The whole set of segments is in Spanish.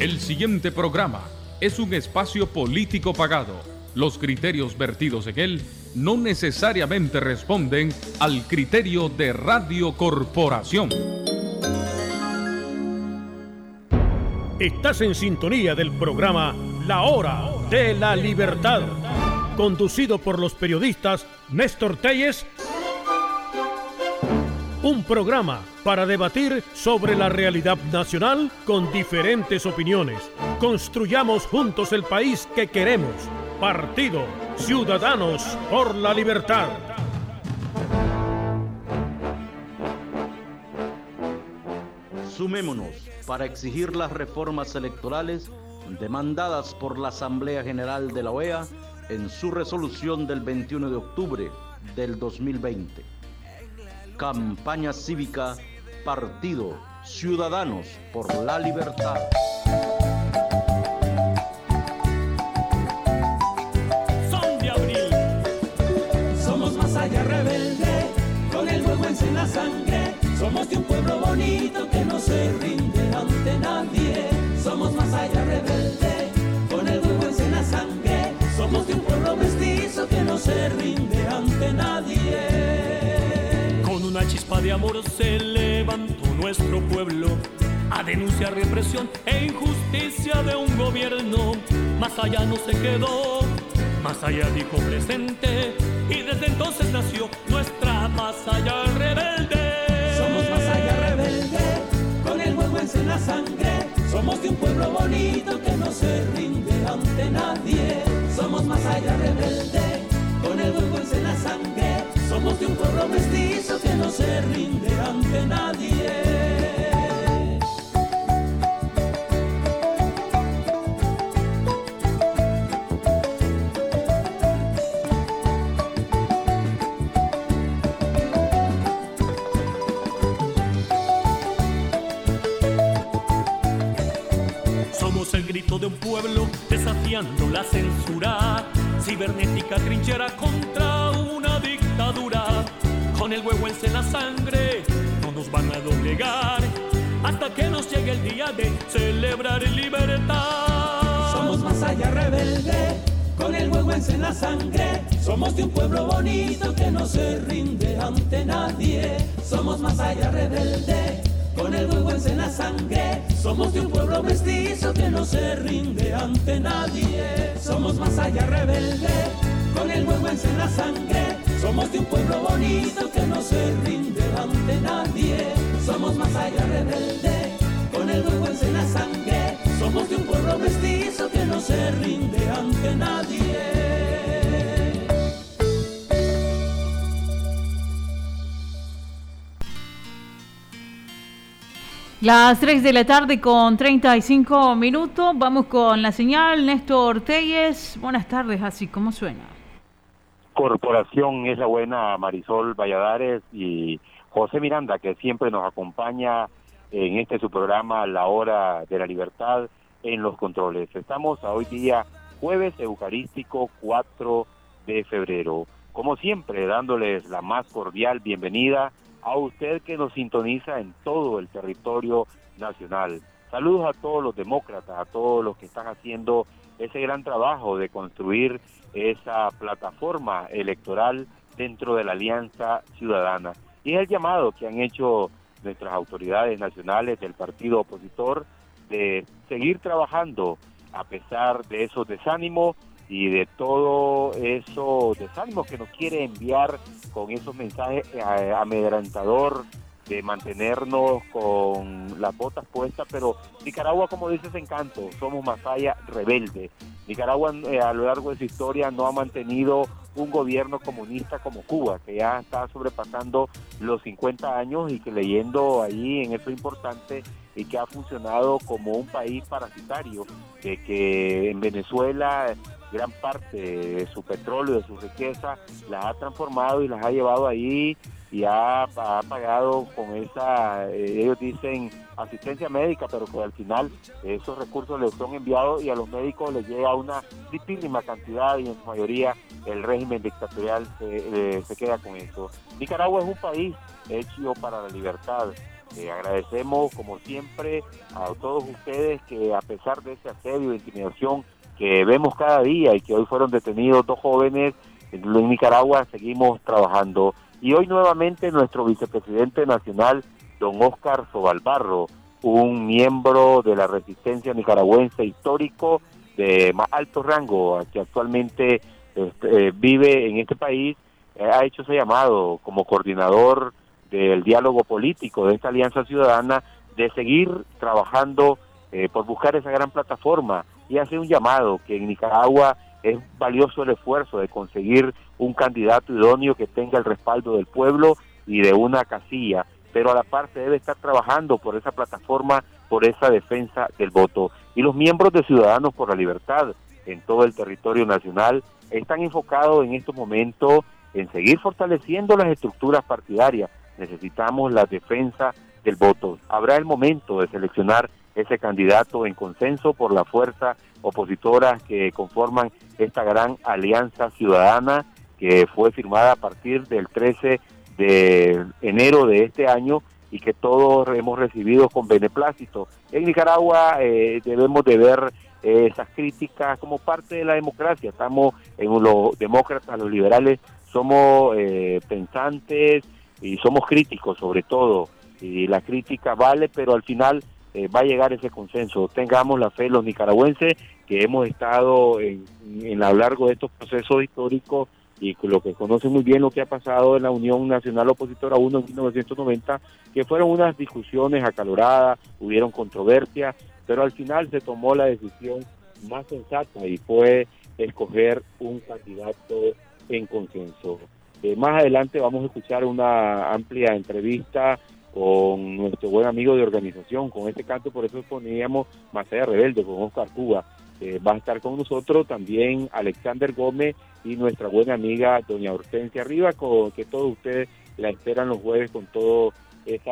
El siguiente programa es un espacio político pagado. Los criterios vertidos en él no necesariamente responden al criterio de Radio Corporación. Estás en sintonía del programa La Hora de la Libertad, conducido por los periodistas Néstor Telles un programa para debatir sobre la realidad nacional con diferentes opiniones. Construyamos juntos el país que queremos. Partido Ciudadanos por la Libertad. Sumémonos para exigir las reformas electorales demandadas por la Asamblea General de la OEA en su resolución del 21 de octubre del 2020 Campaña cívica, Partido Ciudadanos por la Libertad. Son de abril. Somos más allá rebelde, con el fuego en la sangre. Somos de un pueblo bonito que no se rinde ante nadie. Somos más allá rebelde, con el fuego en la sangre. Somos de un pueblo mestizo que no se rinde ante nadie una chispa de amor se levantó nuestro pueblo a denunciar represión e injusticia de un gobierno. Más allá no se quedó, más allá dijo presente y desde entonces nació nuestra más rebelde. Somos más rebelde, con el huevo en la sangre. Somos de un pueblo bonito que no se rinde ante nadie. Somos más rebelde, con el huevo en la sangre. Somos de un pueblo mestizo que no se rinde ante nadie. Somos el grito de un pueblo desafiando la censura, cibernética trinchera contra que nos llegue el día de celebrar libertad. Somos más allá rebelde, con el huevo en la sangre, somos de un pueblo bonito que no se rinde ante nadie. Somos más allá rebelde, con el huevo en la sangre, somos de un pueblo mestizo que no se rinde ante nadie. Somos más allá rebelde, con el huevo en la sangre somos de un pueblo bonito que no se rinde ante nadie. Somos más allá rebelde, con el huevo en la sangre. Somos de un pueblo mestizo que no se rinde ante nadie. Las 3 de la tarde con 35 minutos. Vamos con la señal. Néstor Telles. Buenas tardes, así como suena. Corporación es la buena Marisol Valladares y José Miranda, que siempre nos acompaña en este su programa La Hora de la Libertad en los controles. Estamos a hoy día jueves eucarístico 4 de febrero. Como siempre, dándoles la más cordial bienvenida a usted que nos sintoniza en todo el territorio nacional. Saludos a todos los demócratas, a todos los que están haciendo ese gran trabajo de construir esa plataforma electoral dentro de la Alianza Ciudadana. Y es el llamado que han hecho nuestras autoridades nacionales del partido opositor de seguir trabajando a pesar de esos desánimos y de todo eso desánimos que nos quiere enviar con esos mensajes eh, amedrentador de mantenernos con las botas puestas, pero Nicaragua, como dice ese encanto, somos Masaya rebelde. Nicaragua eh, a lo largo de su historia no ha mantenido un gobierno comunista como Cuba, que ya está sobrepasando los 50 años y que leyendo ahí en eso importante y que ha funcionado como un país parasitario, de que en Venezuela gran parte de su petróleo, de su riqueza, la ha transformado y las ha llevado ahí y ha, pagado con esa, eh, ellos dicen asistencia médica, pero que al final esos recursos les son enviados y a los médicos les llega una difícima cantidad y en su mayoría el régimen dictatorial se, eh, se queda con eso. Nicaragua es un país hecho para la libertad, Eh, agradecemos, como siempre, a todos ustedes que a pesar de ese asedio e intimidación que vemos cada día y que hoy fueron detenidos dos jóvenes en Nicaragua, seguimos trabajando. Y hoy nuevamente nuestro vicepresidente nacional, don Oscar Sobalbarro, un miembro de la resistencia nicaragüense histórico de más alto rango, que actualmente este, eh, vive en este país, eh, ha hecho ese llamado como coordinador del diálogo político de esta Alianza Ciudadana de seguir trabajando eh, por buscar esa gran plataforma. Y hace un llamado que en Nicaragua es valioso el esfuerzo de conseguir un candidato idóneo que tenga el respaldo del pueblo y de una casilla, pero a la par se debe estar trabajando por esa plataforma, por esa defensa del voto. Y los miembros de Ciudadanos por la Libertad en todo el territorio nacional están enfocados en estos momentos en seguir fortaleciendo las estructuras partidarias. Necesitamos la defensa del voto. Habrá el momento de seleccionar ese candidato en consenso por la fuerza opositoras que conforman esta gran alianza ciudadana que fue firmada a partir del 13 de enero de este año y que todos hemos recibido con beneplácito. En Nicaragua eh, debemos de ver eh, esas críticas como parte de la democracia. Estamos en los demócratas, los liberales, somos eh, pensantes y somos críticos sobre todo. Y la crítica vale, pero al final eh, va a llegar ese consenso. Tengamos la fe los nicaragüenses que hemos estado en, en a lo largo de estos procesos históricos y lo que conocen muy bien lo que ha pasado en la Unión Nacional Opositora 1 en 1990, que fueron unas discusiones acaloradas, hubieron controversias, pero al final se tomó la decisión más sensata y fue escoger un candidato en consenso. Eh, más adelante vamos a escuchar una amplia entrevista con nuestro buen amigo de organización, con este canto, por eso poníamos Macea Rebelde, con Oscar Cuba. Eh, va a estar con nosotros también Alexander Gómez y nuestra buena amiga doña Hortensia Arriba, con que todos ustedes la esperan los jueves con todo ese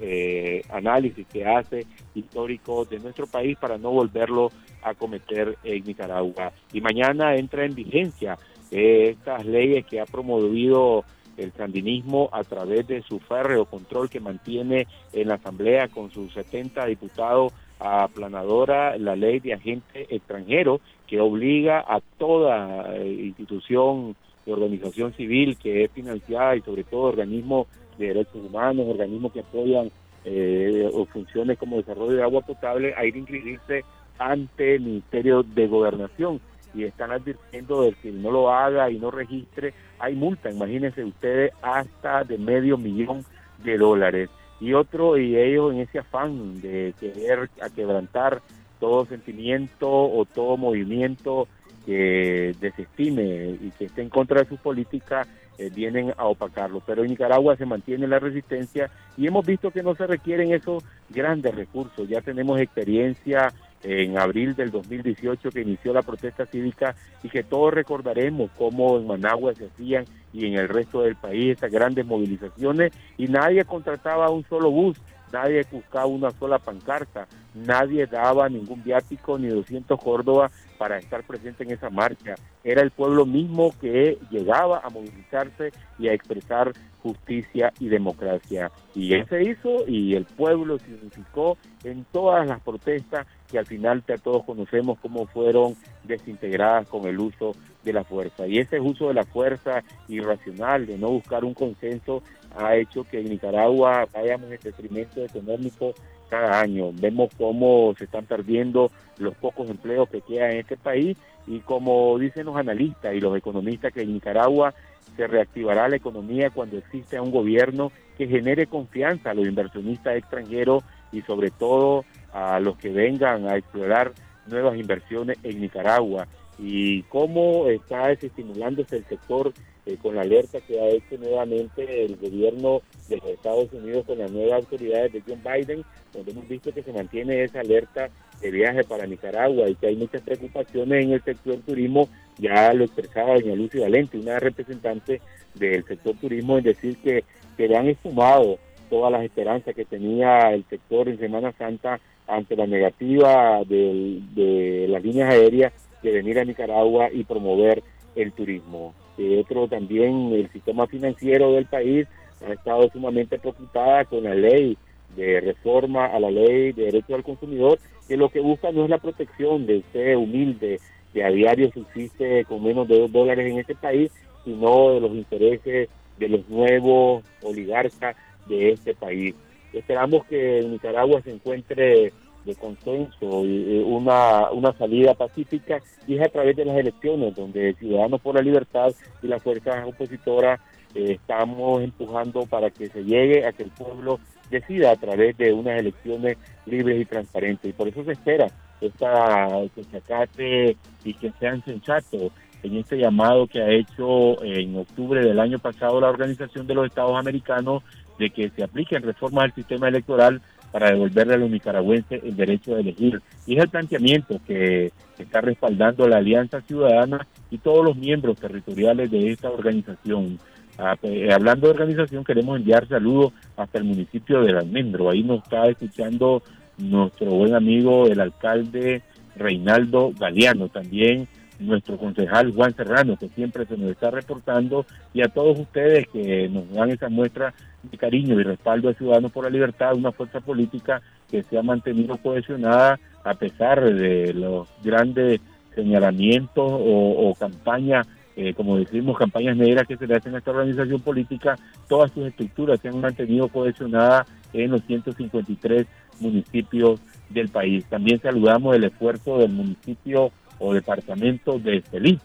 eh, análisis que hace histórico de nuestro país para no volverlo a cometer en Nicaragua. Y mañana entra en vigencia eh, estas leyes que ha promovido el sandinismo a través de su férreo control que mantiene en la Asamblea con sus 70 diputados aplanadora la ley de agente extranjero que obliga a toda eh, institución de organización civil que es financiada y sobre todo organismos de derechos humanos, organismos que apoyan eh, o funciones como desarrollo de agua potable a ir a inscribirse ante el Ministerio de Gobernación y están advirtiendo de que no lo haga y no registre, hay multa, imagínense ustedes, hasta de medio millón de dólares. Y otro, y ellos en ese afán de querer quebrantar todo sentimiento o todo movimiento que desestime y que esté en contra de sus políticas, eh, vienen a opacarlo. Pero en Nicaragua se mantiene la resistencia y hemos visto que no se requieren esos grandes recursos. Ya tenemos experiencia en abril del 2018 que inició la protesta cívica y que todos recordaremos cómo en Managua se hacían y en el resto del país estas grandes movilizaciones y nadie contrataba un solo bus, nadie buscaba una sola pancarta, nadie daba ningún viático ni 200 Córdoba para estar presente en esa marcha. Era el pueblo mismo que llegaba a movilizarse y a expresar justicia y democracia. Y eso se hizo y el pueblo se unificó en todas las protestas que al final todos conocemos cómo fueron desintegradas con el uso de la fuerza. Y ese uso de la fuerza irracional, de no buscar un consenso, ha hecho que en Nicaragua vayamos en detrimento económico cada año. Vemos cómo se están perdiendo los pocos empleos que quedan en este país y como dicen los analistas y los economistas que en Nicaragua se reactivará la economía cuando exista un gobierno que genere confianza a los inversionistas extranjeros y sobre todo a los que vengan a explorar nuevas inversiones en Nicaragua y cómo está desestimulándose el sector eh, con la alerta que ha hecho nuevamente el gobierno de los Estados Unidos con las nuevas autoridades de John Biden, donde hemos visto que se mantiene esa alerta de viaje para Nicaragua y que hay muchas preocupaciones en el sector turismo, ya lo expresaba doña Lucy Valente, una representante del sector turismo, en decir que, que le han esfumado todas las esperanzas que tenía el sector en Semana Santa ante la negativa de, de las líneas aéreas de venir a Nicaragua y promover el turismo. De otro también el sistema financiero del país ha estado sumamente preocupada con la ley de reforma a la ley de derechos al consumidor, que lo que busca no es la protección de usted humilde, que a diario subsiste con menos de dos dólares en este país, sino de los intereses de los nuevos oligarcas de este país. Esperamos que Nicaragua se encuentre de consenso y una, una salida pacífica y es a través de las elecciones donde Ciudadanos por la Libertad y las fuerzas opositoras eh, estamos empujando para que se llegue a que el pueblo decida a través de unas elecciones libres y transparentes. Y por eso se espera esta, que se acate y que sean sensatos en este llamado que ha hecho en octubre del año pasado la Organización de los Estados Americanos de que se apliquen reformas al sistema electoral para devolverle a los nicaragüenses el derecho de elegir. Y es el planteamiento que está respaldando la Alianza Ciudadana y todos los miembros territoriales de esta organización. Ah, pues, hablando de organización, queremos enviar saludos hasta el municipio de Almendro. Ahí nos está escuchando nuestro buen amigo, el alcalde Reinaldo Galeano. También nuestro concejal Juan Serrano, que siempre se nos está reportando, y a todos ustedes que nos dan esa muestra de cariño y respaldo a Ciudadanos por la Libertad, una fuerza política que se ha mantenido cohesionada a pesar de los grandes señalamientos o, campañas, eh, como decimos, campañas negras que se le hacen a esta organización política, todas sus estructuras se han mantenido cohesionadas en los 153 municipios del país. También saludamos el esfuerzo del municipio o departamento de Feliz,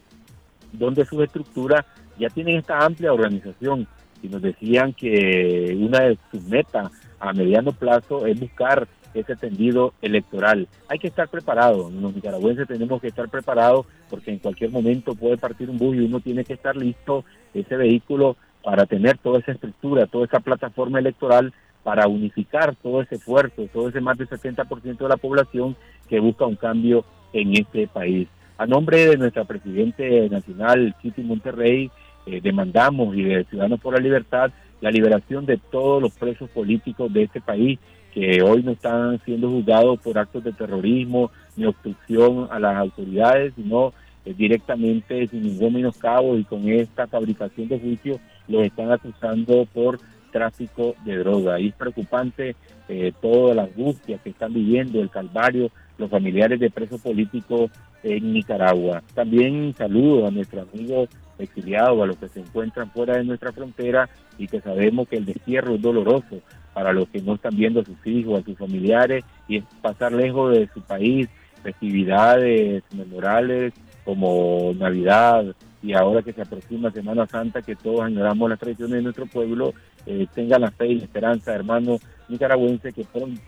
donde sus estructuras ya tienen esta amplia organización y nos decían que una de sus metas a mediano plazo es buscar ese tendido electoral. Hay que estar preparado, los nicaragüenses tenemos que estar preparados porque en cualquier momento puede partir un bus y uno tiene que estar listo, ese vehículo, para tener toda esa estructura, toda esa plataforma electoral para unificar todo ese esfuerzo, todo ese más del 70% de la población que busca un cambio en este país. A nombre de nuestra Presidente Nacional, Chiti Monterrey, eh, demandamos y de Ciudadanos por la Libertad la liberación de todos los presos políticos de este país que hoy no están siendo juzgados por actos de terrorismo ni obstrucción a las autoridades, sino eh, directamente sin ningún menoscabo y con esta fabricación de juicio los están acusando por tráfico de droga. Y es preocupante eh, toda la angustia que están viviendo, el calvario, los familiares de presos políticos en Nicaragua. También saludo a nuestros amigos exiliados, a los que se encuentran fuera de nuestra frontera y que sabemos que el destierro es doloroso para los que no están viendo a sus hijos, a sus familiares y es pasar lejos de su país, festividades memorales como Navidad y ahora que se aproxima Semana Santa, que todos añoramos las tradiciones de nuestro pueblo, eh, tengan la fe y la esperanza, hermanos nicaragüenses, que pronto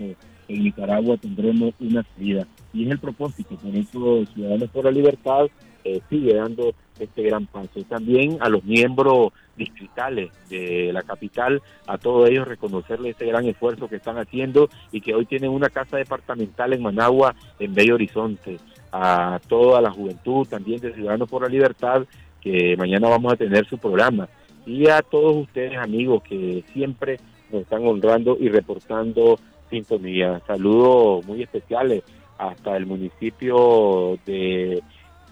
en Nicaragua tendremos una salida. Y es el propósito, por eso Ciudadanos por la Libertad eh, sigue dando este gran paso. También a los miembros distritales de la capital, a todos ellos reconocerles este gran esfuerzo que están haciendo y que hoy tienen una casa departamental en Managua, en Bello Horizonte. A toda la juventud también de Ciudadanos por la Libertad, que mañana vamos a tener su programa. Y a todos ustedes, amigos, que siempre nos están honrando y reportando sintonía. Saludos muy especiales hasta el municipio de,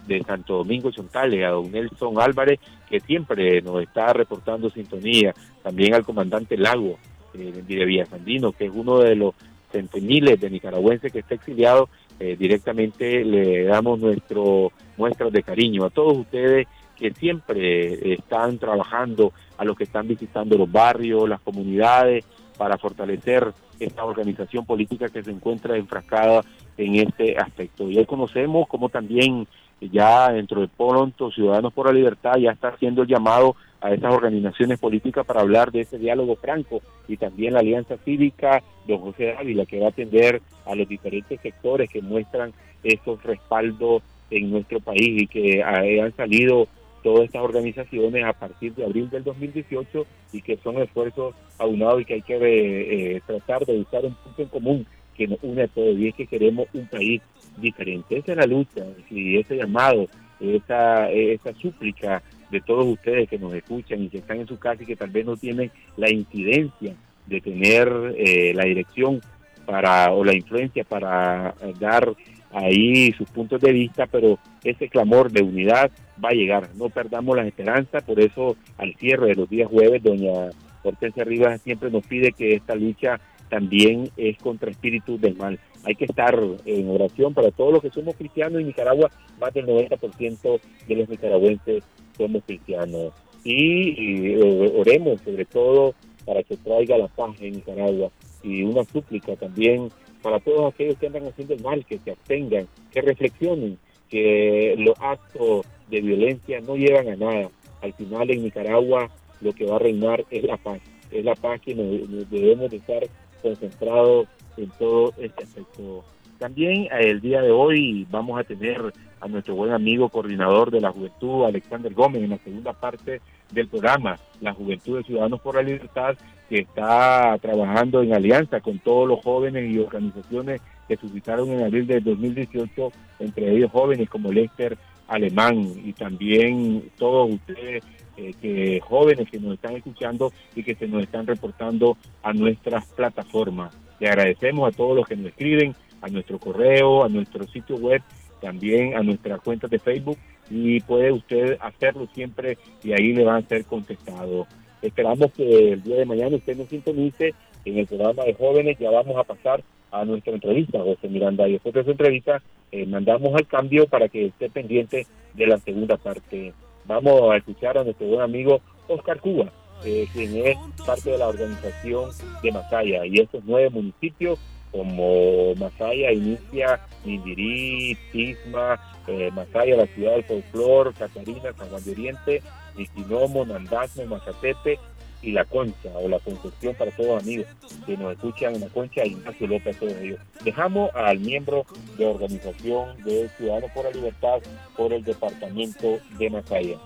de Santo Domingo Chontales, a don Nelson Álvarez, que siempre nos está reportando sintonía. También al comandante Lago eh, de Villasandino, que es uno de los centeniles de nicaragüenses que está exiliado. Eh, directamente le damos nuestro muestras de cariño a todos ustedes que siempre están trabajando, a los que están visitando los barrios, las comunidades, para fortalecer esta organización política que se encuentra enfrascada en este aspecto. Y hoy conocemos como también ya dentro de pronto Ciudadanos por la Libertad ya está haciendo el llamado a estas organizaciones políticas para hablar de ese diálogo franco y también la Alianza Cívica, don José Ávila, que va a atender a los diferentes sectores que muestran esos respaldos en nuestro país y que han salido todas estas organizaciones a partir de abril del 2018 y que son esfuerzos aunados y que hay que eh, tratar de buscar un punto en común que nos une a todos y es que queremos un país diferente. Esa es la lucha y ese llamado, esa, esa súplica de todos ustedes que nos escuchan y que están en su casa y que tal vez no tienen la incidencia de tener eh, la dirección para o la influencia para dar ahí sus puntos de vista, pero ese clamor de unidad va a llegar, no perdamos la esperanza, por eso al cierre de los días jueves, doña Hortensia Rivas siempre nos pide que esta lucha también es contra espíritus del mal. Hay que estar en oración para todos los que somos cristianos en Nicaragua, más del 90% de los nicaragüenses somos cristianos. Y, eh, oremos sobre todo para que traiga la paz en Nicaragua y una súplica también para todos aquellos que andan haciendo mal, que se abstengan, que reflexionen, que los actos de violencia no llevan a nada. Al final en Nicaragua lo que va a reinar es la paz, es la paz que debemos de estar concentrados en todo este aspecto. También eh, el día de hoy vamos a tener a nuestro buen amigo coordinador de la juventud, Alexander Gómez, en la segunda parte del programa, la Juventud de Ciudadanos por la Libertad, que está trabajando en alianza con todos los jóvenes y organizaciones que suscitaron en abril de 2018, entre ellos jóvenes como Lester Alemán y también todos ustedes eh, que jóvenes que nos están escuchando y que se nos están reportando a nuestras plataformas. Le agradecemos a todos los que nos escriben, a nuestro correo, a nuestro sitio web, también a nuestras cuentas de Facebook y puede usted hacerlo siempre y ahí le van a ser contestados. Esperamos que el día de mañana usted nos sintonice en el programa de jóvenes. Ya vamos a pasar a nuestra entrevista, José Miranda. Y después de esa entrevista eh, mandamos al cambio para que esté pendiente de la segunda parte Vamos a escuchar a nuestro buen amigo Oscar Cuba, eh, quien es parte de la organización de Masaya. Y estos nueve municipios, como Masaya, Inicia, Nindirí, Tisma, eh, Masaya, la ciudad del folclor, Catarina, San Juan de Oriente, Iquinomo, Nandasmo, Mazatepe y La Concha, o La Concepción para todos amigos que nos escuchan en La Concha, Ignacio López, todos ellos. Dejamos al miembro de organización de Ciudadanos por la Libertad por el departamento de Masaya.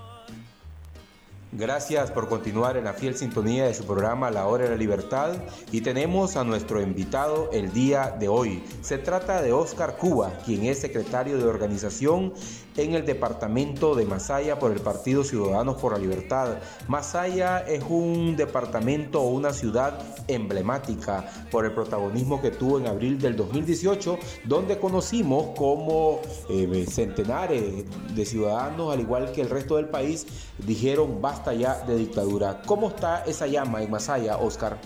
Gracias por continuar en la fiel sintonía de su programa La Hora de la Libertad y tenemos a nuestro invitado el día de hoy. Se trata de Oscar Cuba, quien es secretario de organización en el departamento de Masaya por el Partido Ciudadanos por la Libertad. Masaya es un departamento o una ciudad emblemática por el protagonismo que tuvo en abril del 2018, donde conocimos como eh, centenares de ciudadanos, al igual que el resto del país, dijeron basta ya de dictadura. ¿Cómo está esa llama en Masaya, Oscar?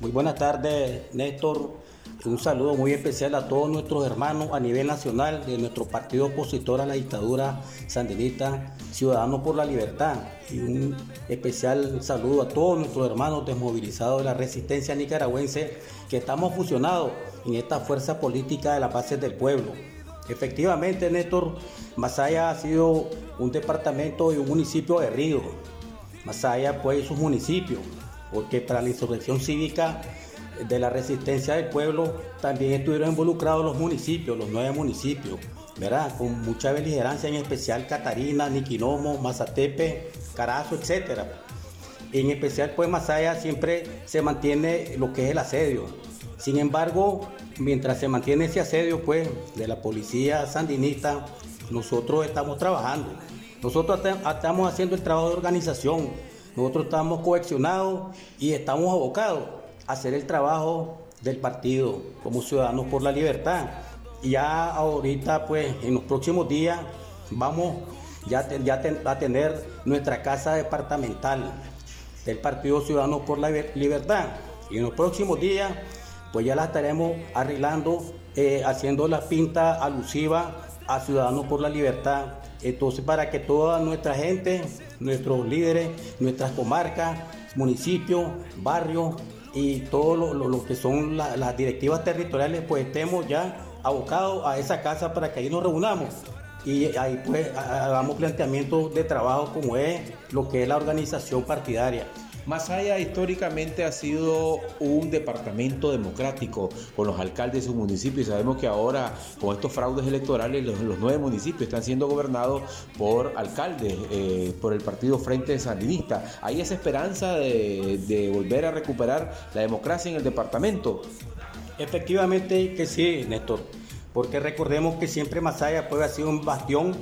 Muy buenas tardes, Néstor. Un saludo muy especial a todos nuestros hermanos a nivel nacional de nuestro partido opositor a la dictadura sandinista, Ciudadanos por la Libertad. Y un especial saludo a todos nuestros hermanos desmovilizados de la resistencia nicaragüense que estamos fusionados en esta fuerza política de las bases del pueblo. Efectivamente, Néstor, Masaya ha sido un departamento y un municipio río. Masaya, pues, es un municipio, porque para la insurrección cívica de la resistencia del pueblo también estuvieron involucrados los municipios, los nueve municipios, ¿verdad? Con mucha beligerancia, en especial Catarina, Niquinomo, Mazatepe, Carazo, etc. En especial, pues Masaya siempre se mantiene lo que es el asedio. Sin embargo, mientras se mantiene ese asedio, pues, de la policía sandinista, nosotros estamos trabajando. Nosotros estamos haciendo el trabajo de organización. Nosotros estamos coaccionados y estamos abocados hacer el trabajo del partido como Ciudadanos por la Libertad. Ya ahorita, pues, en los próximos días vamos ya, ya a tener nuestra casa departamental del Partido Ciudadanos por la Libertad. Y en los próximos días, pues ya la estaremos arreglando, eh, haciendo la pinta alusiva a Ciudadanos por la Libertad. Entonces, para que toda nuestra gente, nuestros líderes, nuestras comarcas, municipios, barrios, y todo lo, que son las directivas territoriales, pues estemos ya abocados a esa casa para que ahí nos reunamos y ahí pues hagamos planteamientos de trabajo como es lo que es la organización partidaria. Masaya históricamente ha sido un departamento democrático con los alcaldes de su municipio y sabemos que ahora con estos fraudes electorales los, nueve municipios están siendo gobernados por alcaldes, eh, por el partido Frente Sandinista. ¿Hay esa esperanza de, volver a recuperar la democracia en el departamento? Efectivamente que sí, Néstor, porque recordemos que siempre Masaya puede ha sido un bastión,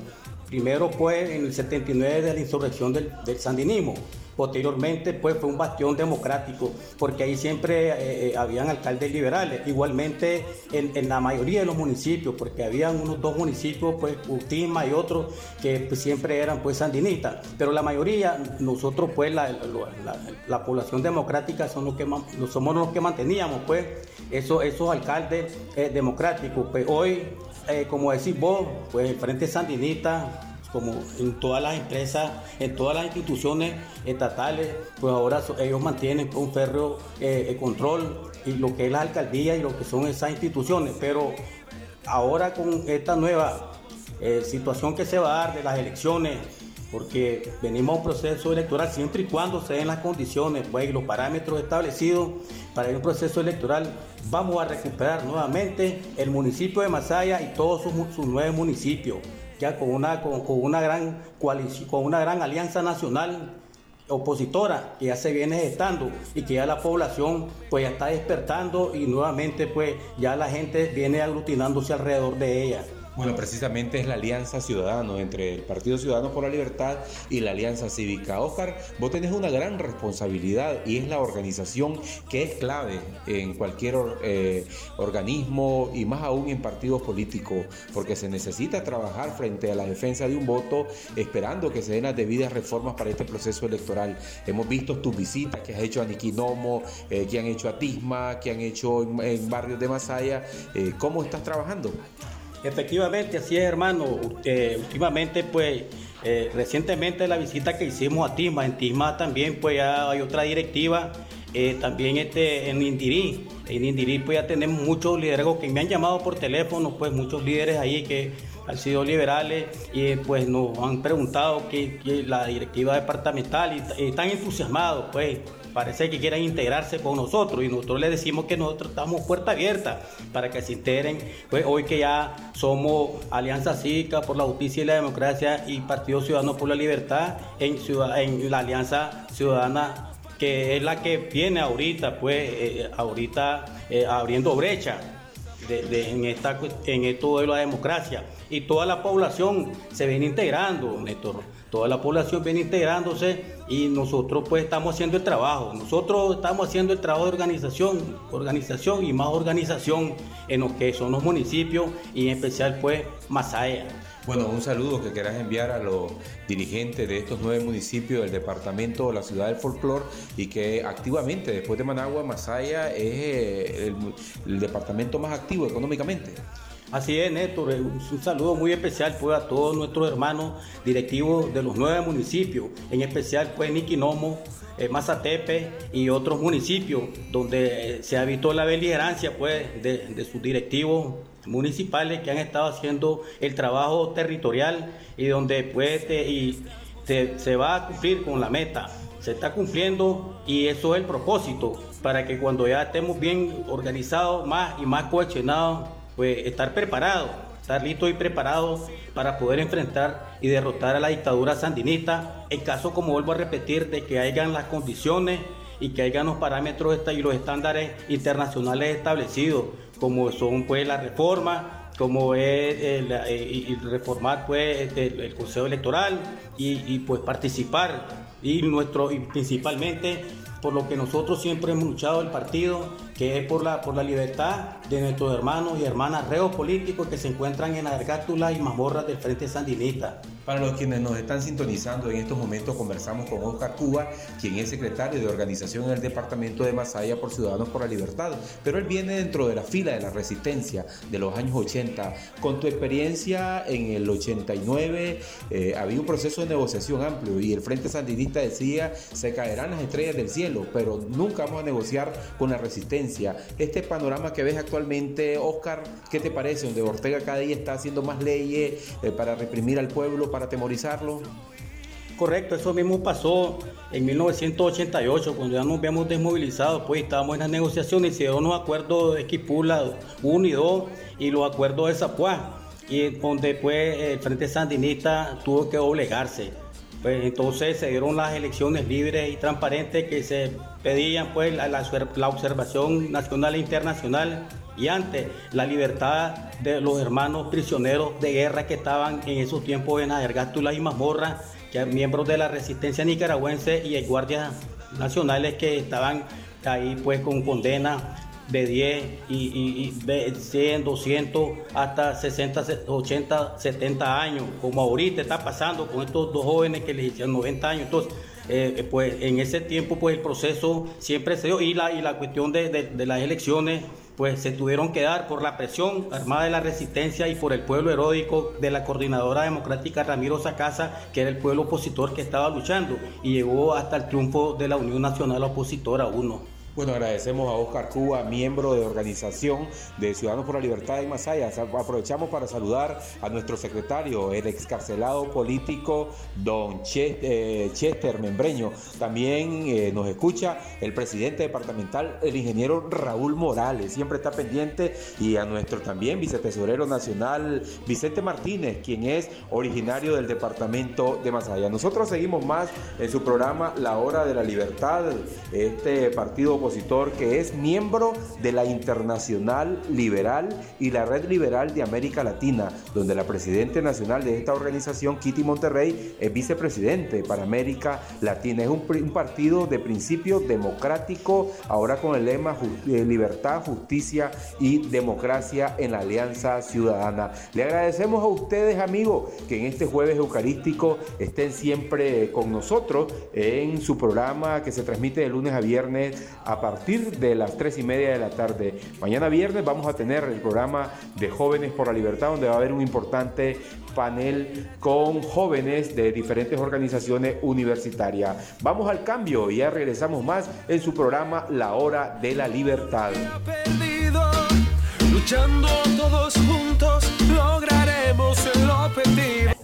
primero fue en el 79 de la insurrección del sandinismo Posteriormente, pues fue un bastión democrático, porque ahí siempre eh, eh, habían alcaldes liberales. Igualmente en, la mayoría de los municipios, porque habían unos dos municipios, pues Utima y otros, que pues, siempre eran pues sandinistas. Pero la mayoría, nosotros pues la, la, población democrática son los que, somos los que manteníamos pues esos, esos alcaldes eh, democráticos. Pues hoy, como decís vos, pues el Frente Sandinista como en todas las empresas, en todas las instituciones estatales, pues ahora ellos mantienen un férreo eh, control y lo que es la alcaldía y lo que son esas instituciones. Pero ahora con esta nueva eh, situación que se va a dar de las elecciones, porque venimos a un proceso electoral siempre y cuando se den las condiciones pues, y los parámetros establecidos para un proceso electoral, vamos a recuperar nuevamente el municipio de Masaya y todos sus, sus nueve municipios ya con una, con, una gran con una gran alianza nacional opositora que ya se viene gestando y que ya la población pues ya está despertando y nuevamente pues ya la gente viene aglutinándose alrededor de ella. Bueno, precisamente es la Alianza Ciudadano entre el Partido Ciudadano por la Libertad y la Alianza Cívica. Oscar, vos tenés una gran responsabilidad y es la organización que es clave en cualquier eh, organismo y más aún en partidos políticos, porque se necesita trabajar frente a la defensa de un voto esperando que se den las debidas reformas para este proceso electoral. Hemos visto tus visitas que has hecho a Niquinomo, eh, que han hecho a Tisma, que han hecho en, barrios de Masaya. Eh, ¿Cómo estás trabajando? Efectivamente, así es, hermano. Últimamente, pues, eh, recientemente la visita que hicimos a Tisma, en Tisma también, pues, ya hay otra directiva. Eh, también este, en Indirí, en Indirí, pues, ya tenemos muchos liderazgos que me han llamado por teléfono, pues, muchos líderes ahí que han sido liberales y, pues, nos han preguntado que, la directiva departamental y están entusiasmados, pues parece que quieran integrarse con nosotros y nosotros les decimos que nosotros estamos puerta abierta para que se integren. Pues hoy que ya somos Alianza Cívica por la Justicia y la Democracia y Partido Ciudadano por la Libertad en, en la Alianza Ciudadana que es la que viene ahorita, pues eh, ahorita eh, abriendo brecha en, esta, en esto de la democracia. Y toda la población se viene integrando, Néstor toda la población viene integrándose y nosotros pues estamos haciendo el trabajo. Nosotros estamos haciendo el trabajo de organización, organización y más organización en los que son los municipios y en especial pues Masaya. Bueno, un saludo que quieras enviar a los dirigentes de estos nueve municipios del departamento de la ciudad del folclor y que activamente, después de Managua, Masaya es eh, el departamento más activo económicamente. Así es, Néstor, un saludo muy especial pues, a todos nuestros hermanos directivos de los nueve municipios, en especial pues Niquinomo, eh, Mazatepe y otros municipios donde eh, se ha visto la beligerancia pues, de, sus directivos municipales que han estado haciendo el trabajo territorial y donde pues, y se va a cumplir con la meta. Se está cumpliendo y eso es el propósito para que cuando ya estemos bien organizados más y más cohesionados pues estar preparado, estar listo y preparado para poder enfrentar y derrotar a la dictadura sandinista en caso, como vuelvo a repetir, de que hayan las condiciones y que hayan los parámetros y los estándares internacionales establecidos, como son pues la reforma, como es eh, reformar pues el, Consejo Electoral y, pues participar. Y nuestro y principalmente por lo que nosotros siempre hemos luchado el partido, que es por la, por la libertad de nuestros hermanos y hermanas reos políticos que se encuentran en las y mazmorras del Frente Sandinista. Para los quienes nos están sintonizando en estos momentos, conversamos con Oscar Cuba, quien es secretario de organización en el departamento de Masaya por Ciudadanos por la Libertad. Pero él viene dentro de la fila de la resistencia de los años 80. Con tu experiencia en el 89, eh, había un proceso de negociación amplio y el Frente Sandinista decía: se caerán las estrellas del cielo, pero nunca vamos a negociar con la resistencia. Este panorama que ves actualmente, Oscar, ¿qué te parece? Donde Ortega cada está haciendo más leyes eh, para reprimir al pueblo, para atemorizarlo. Correcto, eso mismo pasó en 1988, cuando ya nos habíamos desmovilizado, pues estábamos en las negociaciones y se dieron los acuerdos de Esquipula 1 y 2 y los acuerdos de Zapuá, y donde pues el Frente Sandinista tuvo que doblegarse. Pues entonces se dieron las elecciones libres y transparentes que se pedían pues la observación nacional e internacional y ante la libertad de los hermanos prisioneros de guerra que estaban en esos tiempos en Aergástula y Mazmorra, que miembros de la resistencia nicaragüense y guardias nacionales que estaban ahí pues con condena de 10 y, y, 100, 200, hasta 60, 80, 70 años, como ahorita está pasando con estos dos jóvenes que les hicieron 90 años. Entonces, eh, eh, pues en ese tiempo pues el proceso siempre se dio y la, y la cuestión de, de, las elecciones pues se tuvieron que dar por la presión armada de la resistencia y por el pueblo heroico de la coordinadora democrática Ramiro Sacasa, que era el pueblo opositor que estaba luchando y llegó hasta el triunfo de la Unión Nacional Opositora 1. Bueno, agradecemos a Oscar Cuba, miembro de organización de Ciudadanos por la Libertad en Masaya. Aprovechamos para saludar a nuestro secretario, el excarcelado político don eh, Chester Membreño. También eh, nos escucha el presidente departamental, el ingeniero Raúl Morales, siempre está pendiente, y a nuestro también vicetesorero nacional, Vicente Martínez, quien es originario del departamento de Masaya. Nosotros seguimos más en su programa La Hora de la Libertad, este partido opositor que es miembro de la Internacional Liberal y la Red Liberal de América Latina, donde la presidenta nacional de esta organización, Kitty Monterrey, es vicepresidente para América Latina. Es un, partido de principio democrático, ahora con el lema eh, libertad, justicia y democracia en la Alianza Ciudadana. Le agradecemos a ustedes, amigos, que en este jueves eucarístico estén siempre con nosotros en su programa que se transmite de lunes a viernes partir de las tres y media de la tarde. Mañana viernes vamos a tener el programa de Jóvenes por la Libertad, donde va a haber un importante panel con jóvenes de diferentes organizaciones universitarias. Vamos al cambio y ya regresamos más en su programa La Hora de la Libertad.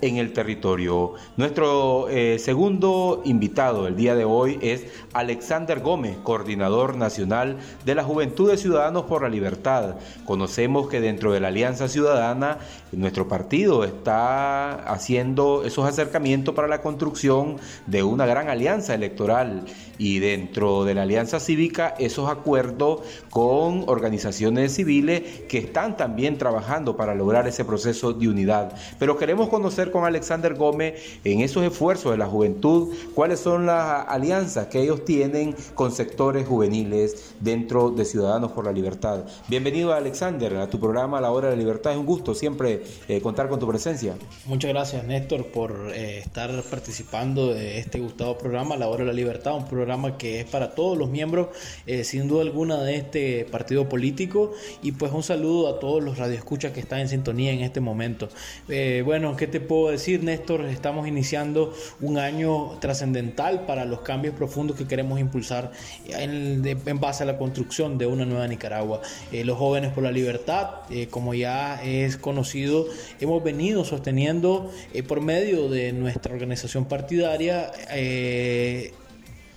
En el territorio. Nuestro eh, segundo invitado el día de hoy es Alexander Gómez, coordinador nacional de la Juventud de Ciudadanos por la Libertad. Conocemos que dentro de la Alianza Ciudadana nuestro partido está haciendo esos acercamientos para la construcción de una gran alianza electoral y dentro de la alianza cívica esos acuerdos con organizaciones civiles que están también trabajando para lograr ese proceso de unidad. Pero queremos conocer con Alexander Gómez en esos esfuerzos de la juventud cuáles son las alianzas que ellos tienen con sectores juveniles dentro de Ciudadanos por la Libertad. Bienvenido Alexander a tu programa La Hora de la Libertad. Es un gusto siempre eh, contar con tu presencia. Muchas gracias Néstor por eh, estar participando de este gustado programa La Hora de la Libertad, un programa programa que es para todos los miembros, eh, sin duda alguna, de este partido político. Y pues un saludo a todos los radioescuchas que están en sintonía en este momento. Eh, bueno, ¿qué te puedo decir, Néstor? Estamos iniciando un año trascendental para los cambios profundos que queremos impulsar en, base a la construcción de una nueva Nicaragua. Eh, los jóvenes por la libertad, como ya es conocido, hemos venido sosteniendo por medio de nuestra organización partidaria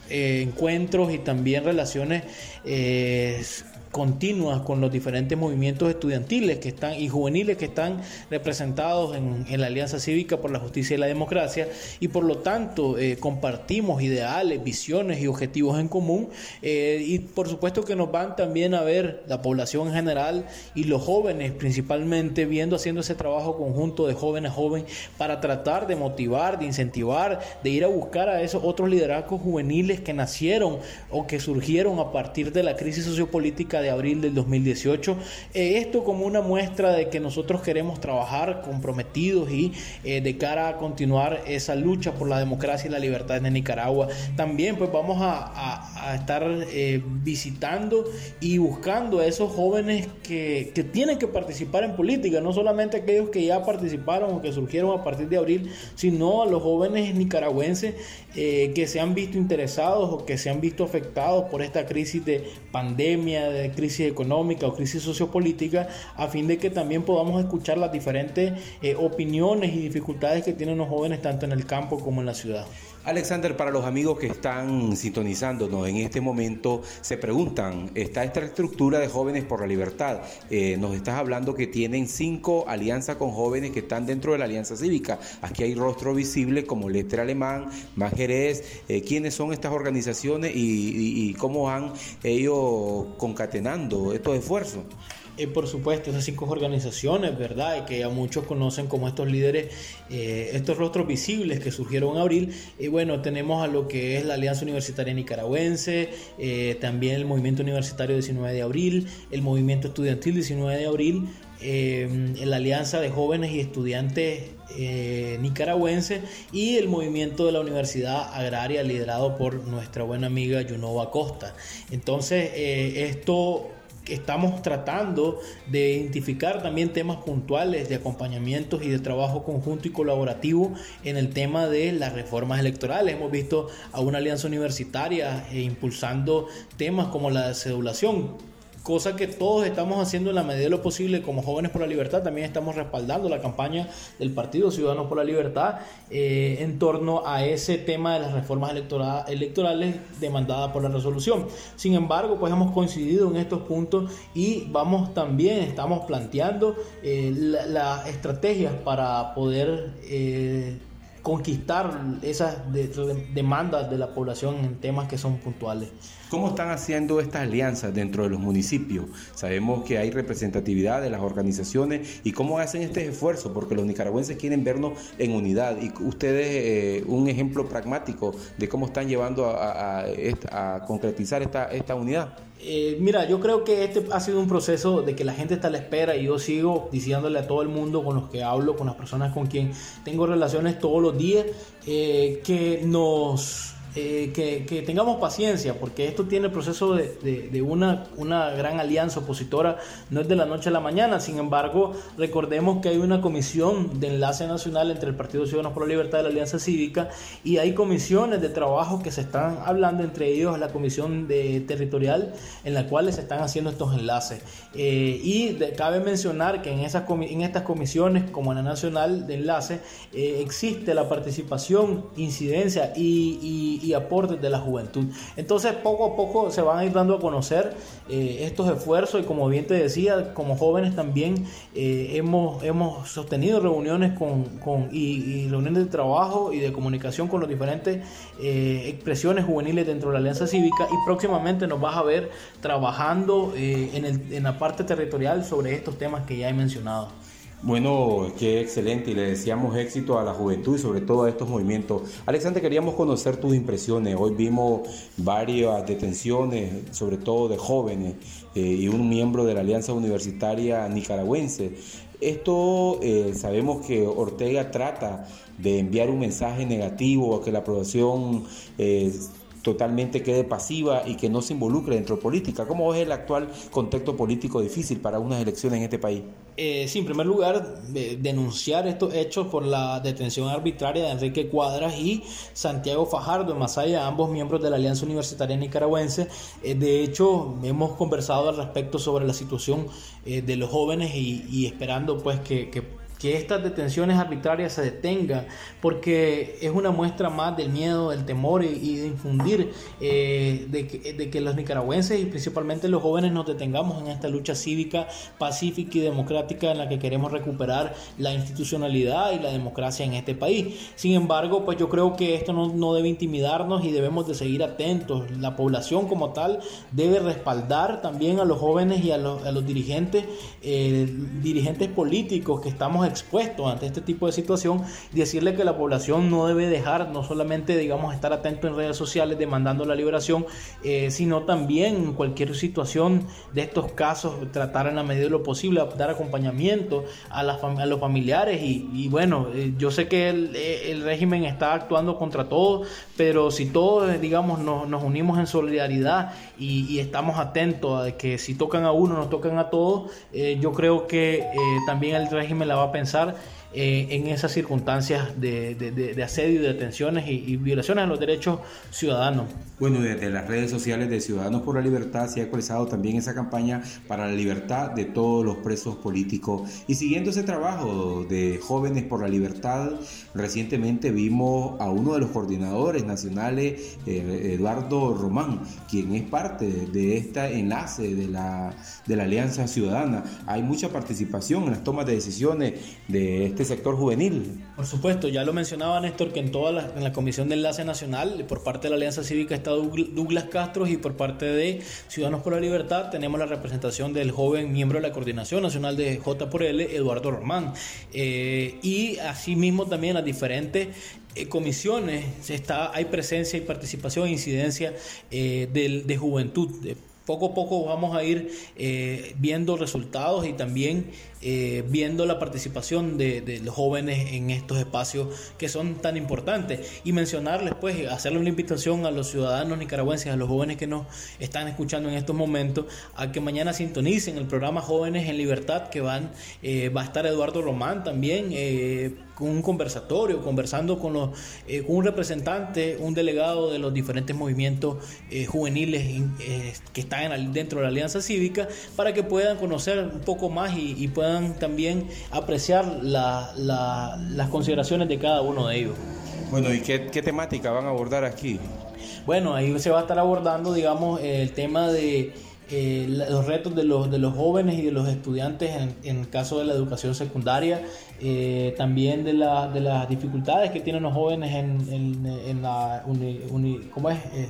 encuentros y también relaciones eh, continuas con los diferentes movimientos estudiantiles que están y juveniles que están representados en, la Alianza Cívica por la Justicia y la Democracia y por lo tanto eh, compartimos ideales, visiones y objetivos en común eh, y por supuesto que nos van también a ver la población en general y los jóvenes principalmente viendo haciendo ese trabajo conjunto de jóvenes jóvenes para tratar de motivar, de incentivar, de ir a buscar a esos otros liderazgos juveniles que nacieron o que surgieron a partir de la crisis sociopolítica de abril del 2018. Eh, esto como una muestra de que nosotros queremos trabajar comprometidos y eh, de cara a continuar esa lucha por la democracia y la libertad en Nicaragua. También pues vamos a, estar eh, visitando y buscando a esos jóvenes que, que tienen que participar en política, no solamente aquellos que ya participaron o que surgieron a partir de abril, sino a los jóvenes nicaragüenses que se han visto interesados o que se han visto afectados por esta crisis de pandemia, de crisis económica o crisis sociopolítica, a fin de que también podamos escuchar las diferentes eh, opiniones y dificultades que tienen los jóvenes tanto en el campo como en la ciudad. Alexander, para los amigos que están sintonizándonos en este momento, se preguntan, ¿está esta estructura de jóvenes por la libertad? Eh, nos estás hablando que tienen cinco alianzas con jóvenes que están dentro de la alianza cívica. Aquí hay rostro visible como Lester Alemán, Más Jerez. Eh, ¿Quiénes son estas organizaciones y, y cómo han ellos concatenando estos esfuerzos? Eh, por supuesto, esas cinco organizaciones, ¿verdad? Y que a muchos conocen como estos líderes, eh, estos rostros visibles que surgieron en abril. Y bueno, tenemos a lo que es la Alianza Universitaria Nicaragüense, eh, también el Movimiento Universitario 19 de abril, el Movimiento Estudiantil 19 de abril, la Alianza de Jóvenes y Estudiantes Nicaragüenses y el movimiento de la Universidad Agraria liderado por nuestra buena amiga Yunova Costa. Entonces, esto estamos tratando de identificar también temas puntuales de acompañamientos y de trabajo conjunto y colaborativo en el tema de las reformas electorales. Hemos visto a una alianza universitaria eh, impulsando temas como la cedulación cosa que todos estamos haciendo en la medida de lo posible como jóvenes por la libertad. También estamos respaldando la campaña del Partido Ciudadanos por la Libertad eh, en torno a ese tema de las reformas electorales demandadas por la resolución. Sin embargo, pues hemos coincidido en estos puntos y vamos también, estamos planteando eh, las estrategias para poder... Eh, conquistar esas demandas de la población en temas que son puntuales. ¿Cómo están haciendo estas alianzas dentro de los municipios? Sabemos que hay representatividad de las organizaciones y cómo hacen este esfuerzo, porque los nicaragüenses quieren vernos en unidad y ustedes eh, un ejemplo pragmático de cómo están llevando a, concretizar esta, esta unidad. Eh, mira, yo creo que este ha sido un proceso de que la gente está a la espera y yo sigo diciéndole a todo el mundo con los que hablo, con las personas con quien tengo relaciones todos los días, eh, que nos eh, que, tengamos paciencia, porque esto tiene el proceso de, una, una, gran alianza opositora, no es de la noche a la mañana, sin embargo, recordemos que hay una comisión de enlace nacional entre el Partido Ciudadanos por la Libertad y la Alianza Cívica, y hay comisiones de trabajo que se están hablando, entre ellos la comisión de, territorial, en la cual se están haciendo estos enlaces. Eh, y cabe mencionar que en, esas en estas comisiones, como en la nacional de enlace, eh, existe la participación, incidencia y y aportes de la juventud. Entonces poco a poco se van a ir dando a conocer eh, estos esfuerzos y como bien te decía, como jóvenes también eh, hemos, hemos sostenido reuniones con, con y, reuniones de trabajo y de comunicación con las diferentes eh, expresiones juveniles dentro de la Alianza Cívica y próximamente nos vas a ver trabajando en, el, en la parte territorial sobre estos temas que ya he mencionado. Bueno, qué excelente y le deseamos éxito a la juventud y sobre todo a estos movimientos. Alexander, queríamos conocer tus impresiones. Hoy vimos varias detenciones, sobre todo de jóvenes eh, y un miembro de la Alianza Universitaria Nicaragüense. Esto eh, sabemos que Ortega trata de enviar un mensaje negativo a que la aprobación eh, totalmente quede pasiva y que no se involucre dentro de política. ¿Cómo es el actual contexto político difícil para unas elecciones en este país? Eh, sí, en primer lugar, denunciar estos hechos por la detención arbitraria de Enrique Cuadras y Santiago Fajardo en Masaya, ambos miembros de la Alianza Universitaria Nicaragüense. Eh, de hecho, hemos conversado al respecto sobre la situación eh, de los jóvenes y, esperando pues que, que que estas detenciones arbitrarias se detengan, porque es una muestra más del miedo, del temor y, de infundir eh, de, que, de, que, los nicaragüenses y principalmente los jóvenes nos detengamos en esta lucha cívica, pacífica y democrática en la que queremos recuperar la institucionalidad y la democracia en este país. Sin embargo, pues yo creo que esto no, no debe intimidarnos y debemos de seguir atentos. La población como tal debe respaldar también a los jóvenes y a los, a los dirigentes, eh, dirigentes políticos que estamos expuesto ante este tipo de situación decirle que la población no debe dejar, no solamente, digamos, estar atento en redes sociales demandando la liberación, eh, sino también en cualquier situación de estos casos, tratar en la medida de lo posible, dar acompañamiento a, las a los familiares y, bueno, eh, yo sé que eh, el, régimen está actuando contra todos, pero si todos, digamos, nos, unimos en solidaridad y, estamos atentos a que si tocan a uno, nos tocan a todos, yo creo que también el régimen la va a pensar pensar eh, en esas circunstancias de, de, asedio, de detenciones y, violaciones a los derechos ciudadanos. Bueno, desde las redes sociales de Ciudadanos por la Libertad se ha actualizado también esa campaña para la libertad de todos los presos políticos. Y siguiendo ese trabajo de jóvenes por la libertad, recientemente vimos a uno de los coordinadores nacionales, eh, Eduardo Román, quien es parte de este enlace de la, de la Alianza Ciudadana. Hay mucha participación en las tomas de decisiones de este este sector juvenil. Por supuesto, ya lo mencionaba Néstor que en toda la, en la Comisión de Enlace Nacional, por parte de la Alianza Cívica está Douglas Castro y por parte de Ciudadanos por la Libertad tenemos la representación del joven miembro de la Coordinación Nacional de J por L, Eduardo Román. Eh, y asimismo también las diferentes eh, comisiones está, hay presencia y participación e incidencia eh, de, juventud, poco a poco vamos a ir eh, viendo resultados y también eh, viendo la participación de, los jóvenes en estos espacios que son tan importantes. Y mencionarles pues hacerle una invitación a los ciudadanos nicaragüenses a los jóvenes que nos están escuchando en estos momentos a que mañana sintonicen el programa Jóvenes en Libertad que van eh, va a estar Eduardo Román también con un conversatorio, conversando con, los, eh, un representante, un delegado de los diferentes movimientos eh, juveniles eh, que están dentro de la Alianza Cívica, para que puedan conocer un poco más y, puedan también apreciar las consideraciones de cada uno de ellos. Bueno, ¿y qué, qué temática van a abordar aquí? Bueno, ahí se va a estar abordando, digamos, el tema de eh, los retos de los, de los jóvenes y de los estudiantes en, el caso de la educación secundaria, eh, también de, la, de, las dificultades que tienen los jóvenes en, en, la ¿cómo es? Eh,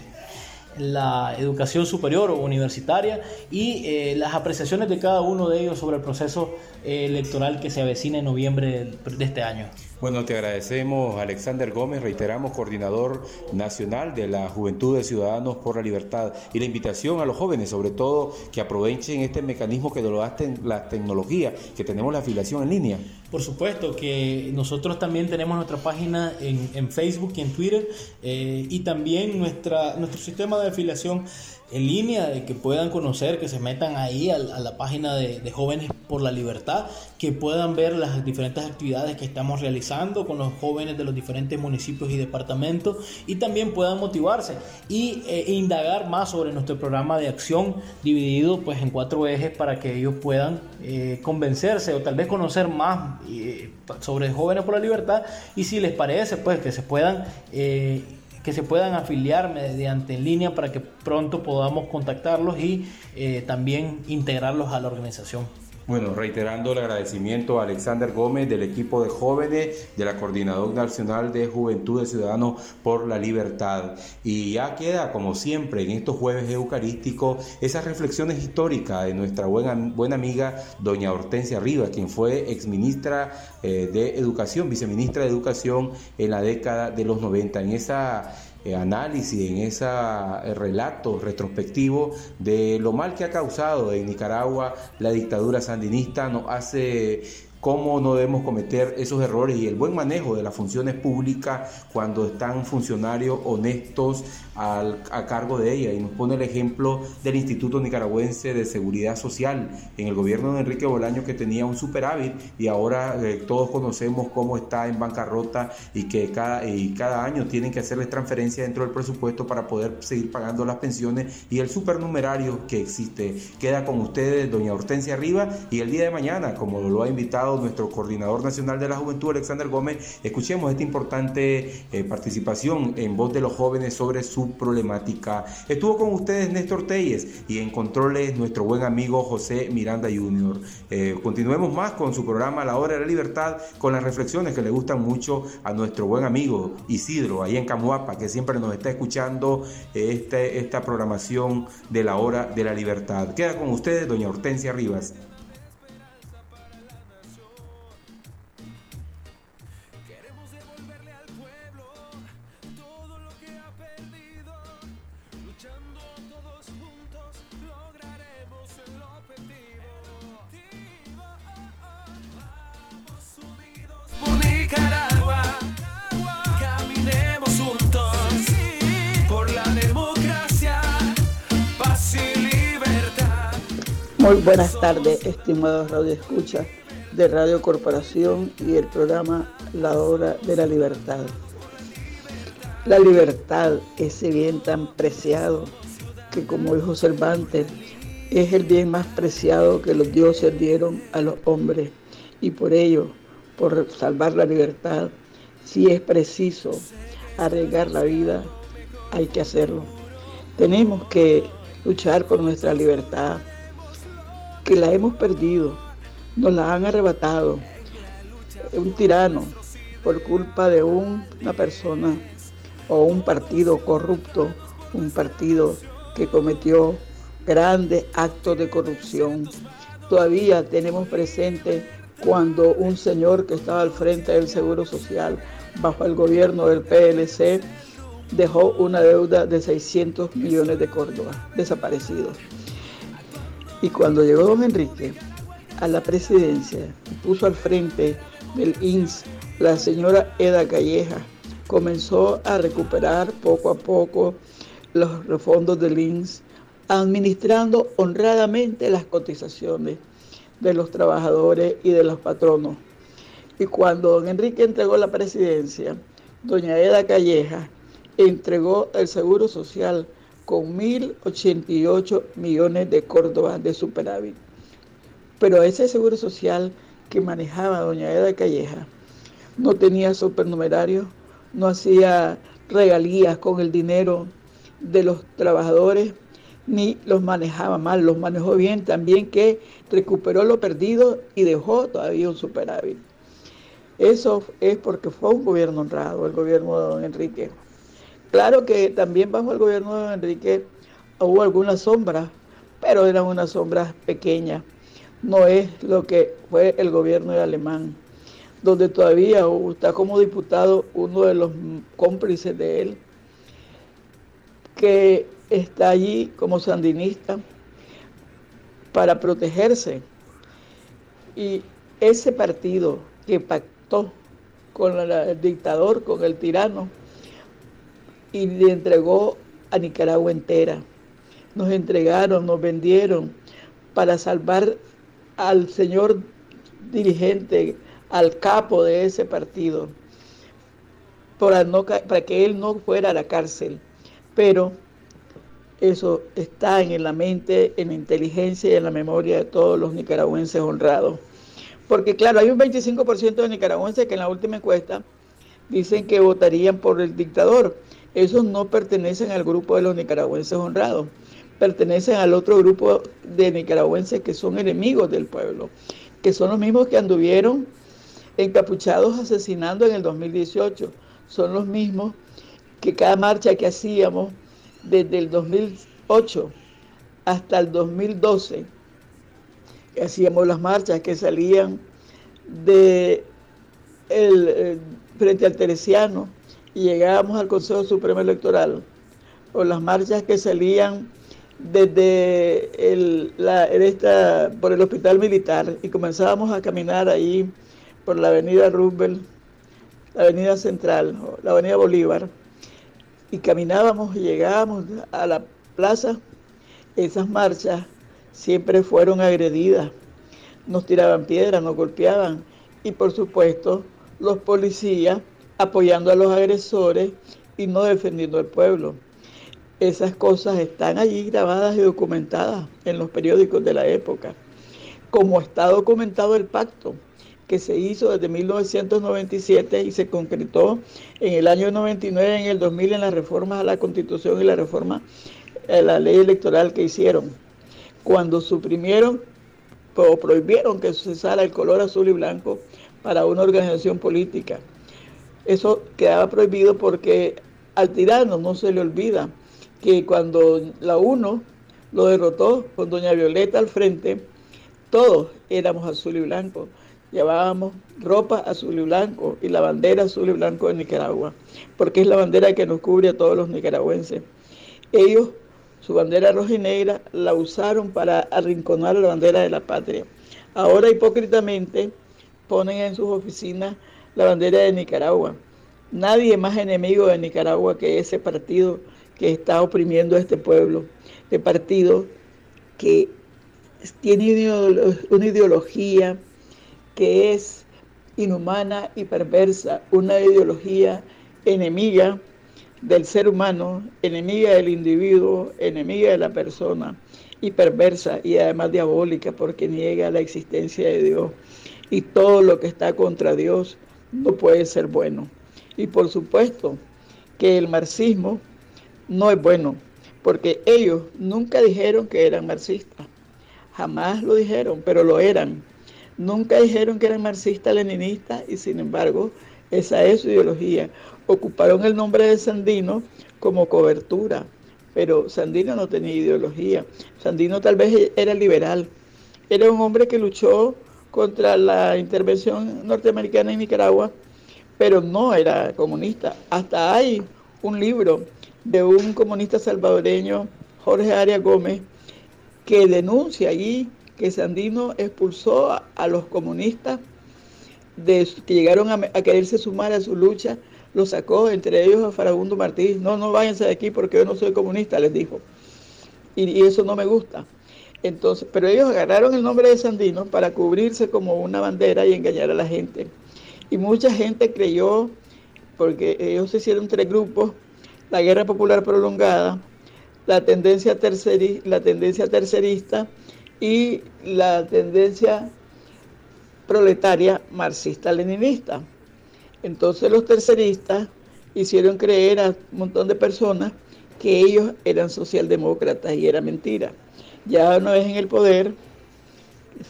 la educación superior o universitaria y eh, las apreciaciones de cada uno de ellos sobre el proceso electoral que se avecina en noviembre de este año. Bueno, te agradecemos, Alexander Gómez, reiteramos, coordinador nacional de la Juventud de Ciudadanos por la Libertad, y la invitación a los jóvenes, sobre todo, que aprovechen este mecanismo que lo hacen las tecnologías, que tenemos la afiliación en línea. Por supuesto, que nosotros también tenemos nuestra página en, Facebook y en Twitter, eh, y también nuestra, nuestro sistema de afiliación en línea, de que puedan conocer, que se metan ahí a, la página de, Jóvenes por la Libertad, que puedan ver las diferentes actividades que estamos realizando con los jóvenes de los diferentes municipios y departamentos y también puedan motivarse y, e, e indagar más sobre nuestro programa de acción dividido pues en cuatro ejes para que ellos puedan eh, convencerse o tal vez conocer más eh, sobre Jóvenes por la Libertad y si les parece pues que se puedan eh, que se puedan afiliar mediante en línea para que pronto podamos contactarlos y eh, también integrarlos a la organización. Bueno, reiterando el agradecimiento a Alexander Gómez del equipo de jóvenes de la Coordinadora Nacional de Juventud de Ciudadanos por la Libertad. Y ya queda, como siempre, en estos jueves eucarísticos, esas reflexiones históricas de nuestra buena, buena amiga doña Hortensia Rivas, quien fue exministra eh, de Educación, viceministra de Educación en la década de los 90. En esa análisis, en ese eh, relato retrospectivo de lo mal que ha causado en Nicaragua la dictadura sandinista, nos hace cómo no debemos cometer esos errores y el buen manejo de las funciones públicas cuando están funcionarios honestos a cargo de ella. Y nos pone el ejemplo del Instituto Nicaragüense de Seguridad Social en el gobierno de Enrique Bolaño que tenía un superávit y ahora eh, todos conocemos cómo está en bancarrota y que cada, y cada año tienen que hacerles transferencia dentro del presupuesto para poder seguir pagando las pensiones y el supernumerario que existe. Queda con ustedes doña Hortensia Arriba y el día de mañana, como lo ha invitado nuestro coordinador nacional de la juventud, Alexander Gómez, escuchemos esta importante eh, participación en voz de los jóvenes sobre su problemática. Estuvo con ustedes Néstor Telles y en controles nuestro buen amigo José Miranda Jr. Eh, continuemos más con su programa La Hora de la Libertad, con las reflexiones que le gustan mucho a nuestro buen amigo Isidro, ahí en Camuapa, que siempre nos está escuchando este, esta programación de la Hora de la Libertad. Queda con ustedes, doña Hortensia Rivas. Muy buenas tardes, estimados Radio Escucha de Radio Corporación y el programa La Hora de la Libertad. La libertad, ese bien tan preciado que como dijo Cervantes, es el bien más preciado que los dioses dieron a los hombres y por ello, por salvar la libertad, si es preciso arriesgar la vida, hay que hacerlo. Tenemos que luchar por nuestra libertad, que la hemos perdido, nos la han arrebatado. un tirano por culpa de una persona o un partido corrupto, un partido que cometió grandes actos de corrupción. Todavía tenemos presente cuando un señor que estaba al frente del Seguro Social bajo el gobierno del PLC dejó una deuda de 600 millones de Córdoba desaparecidos. Y cuando llegó don Enrique a la presidencia puso al frente del INS la señora Eda Calleja, comenzó a recuperar poco a poco los fondos del INS, administrando honradamente las cotizaciones de los trabajadores y de los patronos. Y cuando don Enrique entregó la presidencia, doña Eda Calleja entregó el Seguro Social con 1.088 millones de Córdoba de superávit. Pero ese Seguro Social que manejaba doña Eda Calleja no tenía supernumerario, no hacía regalías con el dinero de los trabajadores, ni los manejaba mal, los manejó bien también que recuperó lo perdido y dejó todavía un superávit. Eso es porque fue un gobierno honrado, el gobierno de don Enrique. Claro que también bajo el gobierno de Enrique hubo algunas sombras, pero eran unas sombras pequeñas. No es lo que fue el gobierno de Alemán, donde todavía está como diputado uno de los cómplices de él, que está allí como sandinista para protegerse. Y ese partido que pactó con el dictador, con el tirano, y le entregó a Nicaragua entera. Nos entregaron, nos vendieron para salvar al señor dirigente, al capo de ese partido, para, no, para que él no fuera a la cárcel. Pero eso está en la mente, en la inteligencia y en la memoria de todos los nicaragüenses honrados. Porque claro, hay un 25% de nicaragüenses que en la última encuesta dicen que votarían por el dictador. Esos no pertenecen al grupo de los nicaragüenses honrados, pertenecen al otro grupo de nicaragüenses que son enemigos del pueblo, que son los mismos que anduvieron encapuchados asesinando en el 2018, son los mismos que cada marcha que hacíamos desde el 2008 hasta el 2012, hacíamos las marchas que salían de el, frente al Teresiano y llegábamos al Consejo Supremo Electoral, o las marchas que salían desde el, la, por el hospital militar y comenzábamos a caminar ahí por la avenida Roosevelt, la avenida Central, la avenida Bolívar, y caminábamos y llegábamos a la plaza, esas marchas siempre fueron agredidas. Nos tiraban piedras, nos golpeaban y por supuesto los policías apoyando a los agresores y no defendiendo al pueblo. Esas cosas están allí grabadas y documentadas en los periódicos de la época, como está documentado el pacto que se hizo desde 1997 y se concretó en el año 99, en el 2000 en las reformas a la Constitución y la reforma a la ley electoral que hicieron. Cuando suprimieron o prohibieron que se usara el color azul y blanco para una organización política. Eso quedaba prohibido porque al tirano no se le olvida que cuando la UNO lo derrotó con doña Violeta al frente, todos éramos azul y blanco llevábamos ropa azul y blanco y la bandera azul y blanco de Nicaragua, porque es la bandera que nos cubre a todos los nicaragüenses. Ellos, su bandera roja y negra, la usaron para arrinconar la bandera de la patria. Ahora hipócritamente ponen en sus oficinas la bandera de Nicaragua. Nadie más enemigo de Nicaragua que ese partido que está oprimiendo a este pueblo, este partido que tiene una ideología que es inhumana y perversa, una ideología enemiga del ser humano, enemiga del individuo, enemiga de la persona y perversa y además diabólica porque niega la existencia de Dios. Y todo lo que está contra Dios no puede ser bueno. Y por supuesto que el marxismo no es bueno, porque ellos nunca dijeron que eran marxistas, jamás lo dijeron, pero lo eran Nunca dijeron que eran marxistas, leninistas y sin embargo esa es su ideología. Ocuparon el nombre de Sandino como cobertura, pero Sandino no tenía ideología. Sandino tal vez era liberal. Era un hombre que luchó contra la intervención norteamericana en Nicaragua, pero no era comunista. Hasta hay un libro de un comunista salvadoreño, Jorge Arias Gómez, que denuncia allí que Sandino expulsó a, los comunistas que llegaron a, quererse sumar a su lucha, lo sacó, entre ellos a Farabundo Martí. No, no váyanse de aquí porque yo no soy comunista, les dijo. Y, eso no me gusta. Entonces, pero ellos agarraron el nombre de Sandino para cubrirse como una bandera y engañar a la gente. Y mucha gente creyó, porque ellos se hicieron tres grupos, la guerra popular prolongada, la tendencia, la tendencia tercerista y la tendencia proletaria marxista-leninista. Entonces los terceristas hicieron creer a un montón de personas que ellos eran socialdemócratas y era mentira. Ya una vez en el poder,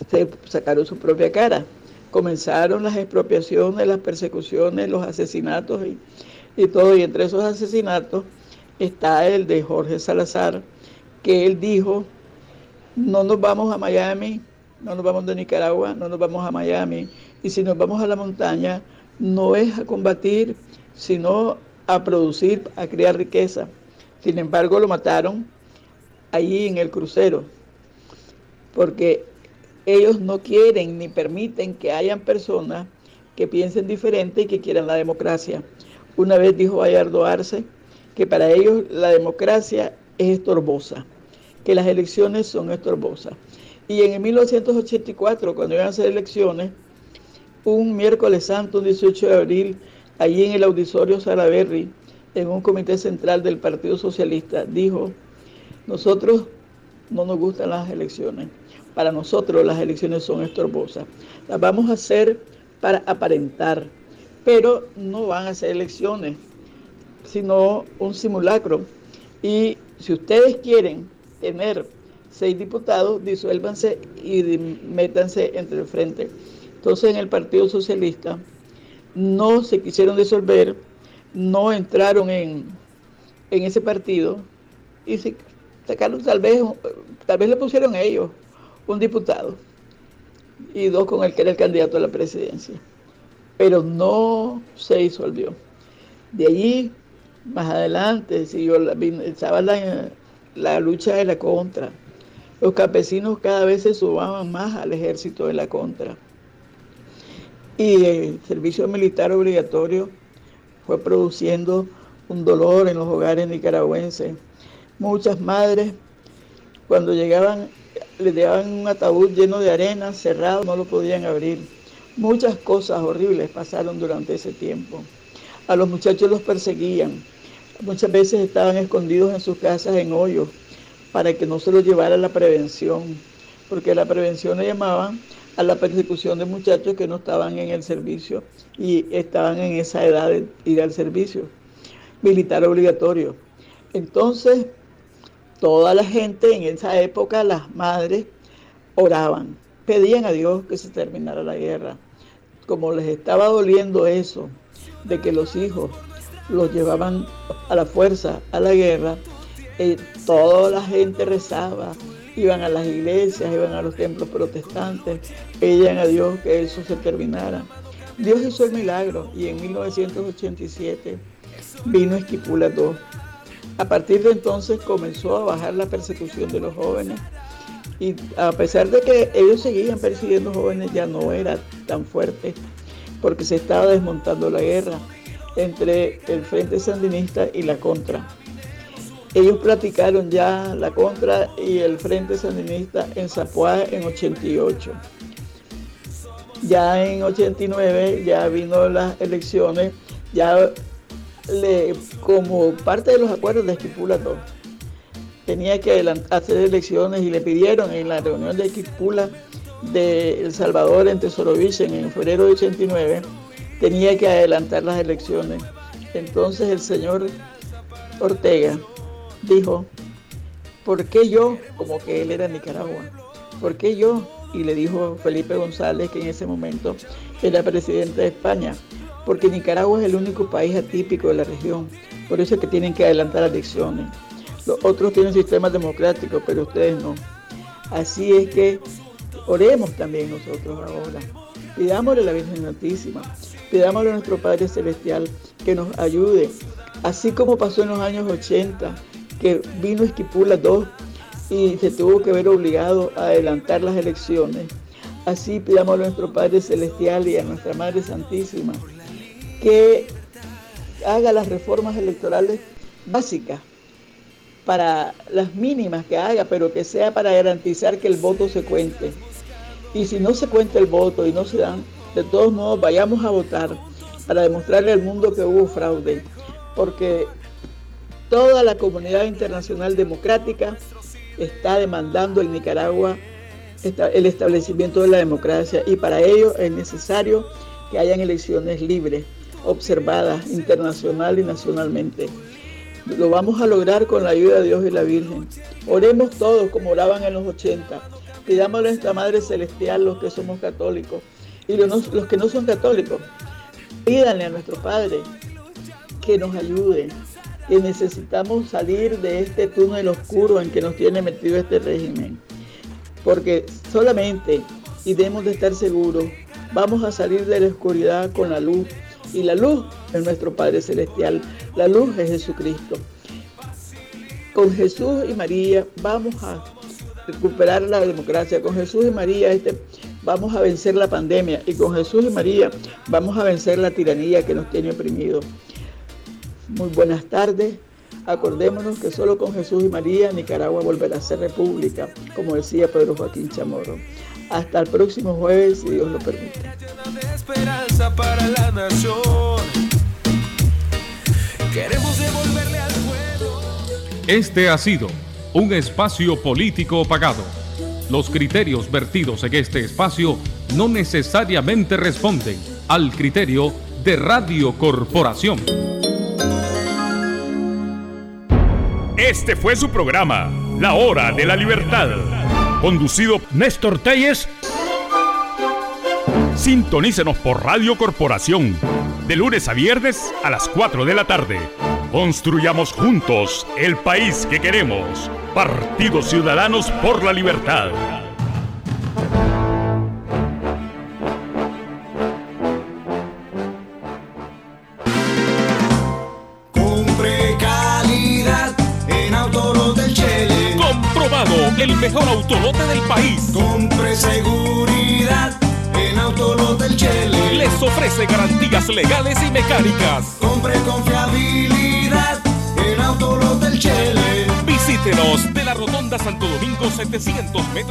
se sacaron su propia cara. Comenzaron las expropiaciones, las persecuciones, los asesinatos y, y todo. Y entre esos asesinatos está el de Jorge Salazar, que él dijo no nos vamos a Miami, no nos vamos de Nicaragua, no nos vamos a Miami. Y si nos vamos a la montaña, no es a combatir, sino a producir, a crear riqueza. Sin embargo, lo mataron allí en el crucero, porque ellos no quieren ni permiten que hayan personas que piensen diferente y que quieran la democracia. Una vez dijo Bayardo Arce que para ellos la democracia es estorbosa que las elecciones son estorbosas. Y en 1984, cuando iban a hacer elecciones, un miércoles santo, un 18 de abril, allí en el auditorio Salaberry, en un comité central del Partido Socialista, dijo, nosotros no nos gustan las elecciones. Para nosotros las elecciones son estorbosas. Las vamos a hacer para aparentar, pero no van a ser elecciones, sino un simulacro. Y si ustedes quieren tener seis diputados, disuélvanse y métanse entre el frente. Entonces en el Partido Socialista no se quisieron disolver, no entraron en, en ese partido y se sacaron tal vez, tal vez le pusieron ellos un diputado y dos con el que era el candidato a la presidencia. Pero no se disolvió. De allí, más adelante, siguió, estaba la, la lucha de la contra. Los campesinos cada vez se sumaban más al ejército de la contra. Y el servicio militar obligatorio fue produciendo un dolor en los hogares nicaragüenses. Muchas madres, cuando llegaban, les daban un ataúd lleno de arena, cerrado, no lo podían abrir. Muchas cosas horribles pasaron durante ese tiempo. A los muchachos los perseguían, Muchas veces estaban escondidos en sus casas en hoyos para que no se los llevara la prevención, porque la prevención le llamaban a la persecución de muchachos que no estaban en el servicio y estaban en esa edad de ir al servicio militar obligatorio. Entonces, toda la gente en esa época, las madres, oraban, pedían a Dios que se terminara la guerra. Como les estaba doliendo eso, de que los hijos los llevaban a la fuerza, a la guerra, y toda la gente rezaba, iban a las iglesias, iban a los templos protestantes, pedían a Dios que eso se terminara. Dios hizo el milagro y en 1987 vino Esquipula II. A partir de entonces comenzó a bajar la persecución de los jóvenes y a pesar de que ellos seguían persiguiendo jóvenes ya no era tan fuerte porque se estaba desmontando la guerra entre el Frente Sandinista y la Contra. Ellos platicaron ya la Contra y el Frente Sandinista en Zapuá en 88. Ya en 89 ya vino las elecciones, ya como parte de los acuerdos de Esquipula tenía que hacer elecciones y le pidieron en la reunión de Esquipula de El Salvador en Tesorovich en febrero de 89 tenía que adelantar las elecciones. Entonces el señor Ortega dijo, ¿por qué yo? Como que él era Nicaragua. ¿Por qué yo? y le dijo Felipe González, que en ese momento era presidente de España, porque Nicaragua es el único país atípico de la región, por eso es que tienen que adelantar elecciones. Los otros tienen sistemas democráticos, pero ustedes no. Así es que oremos también nosotros ahora. Pidámosle a la Virgen Santísima, pidámosle a nuestro Padre Celestial que nos ayude, así como pasó en los años 80, que vino Esquipula II y se tuvo que ver obligado a adelantar las elecciones. Así pidamos a nuestro Padre Celestial y a nuestra Madre Santísima que haga las reformas electorales básicas para las mínimas que haga, pero que sea para garantizar que el voto se cuente. Y si no se cuenta el voto y no se dan, de todos modos vayamos a votar para demostrarle al mundo que hubo fraude, porque toda la comunidad internacional democrática está demandando en Nicaragua el establecimiento de la democracia y para ello es necesario que hayan elecciones libres, observadas internacional y nacionalmente. Lo vamos a lograr con la ayuda de Dios y la Virgen. Oremos todos como oraban en los 80. Pidámosle a nuestra Madre Celestial los que somos católicos y los, los que no son católicos. Pídanle a nuestro Padre que nos ayude, que necesitamos salir de este túnel oscuro en que nos tiene metido este régimen. Porque solamente, y debemos de estar seguros, vamos a salir de la oscuridad con la luz. Y la luz es nuestro Padre Celestial, la luz es Jesucristo. Con Jesús y María vamos a recuperar la democracia. Con Jesús y María este, vamos a vencer la pandemia. Y con Jesús y María vamos a vencer la tiranía que nos tiene oprimidos. Muy buenas tardes. Acordémonos que solo con Jesús y María Nicaragua volverá a ser república, como decía Pedro Joaquín Chamorro. Hasta el próximo jueves, si Dios lo permite. esperanza para la nación. Queremos devolverle al pueblo. Este ha sido un espacio político pagado. Los criterios vertidos en este espacio no necesariamente responden al criterio de Radio Corporación. Este fue su programa, La Hora de la Libertad. Conducido Néstor Telles. Sintonícenos por Radio Corporación, de lunes a viernes a las 4 de la tarde. Construyamos juntos el país que queremos. Partidos Ciudadanos por la Libertad. Ofrece garantías legales y mecánicas. Compre confiabilidad en Autolos del Chele. Visítenos de la Rotonda Santo Domingo 700 metros.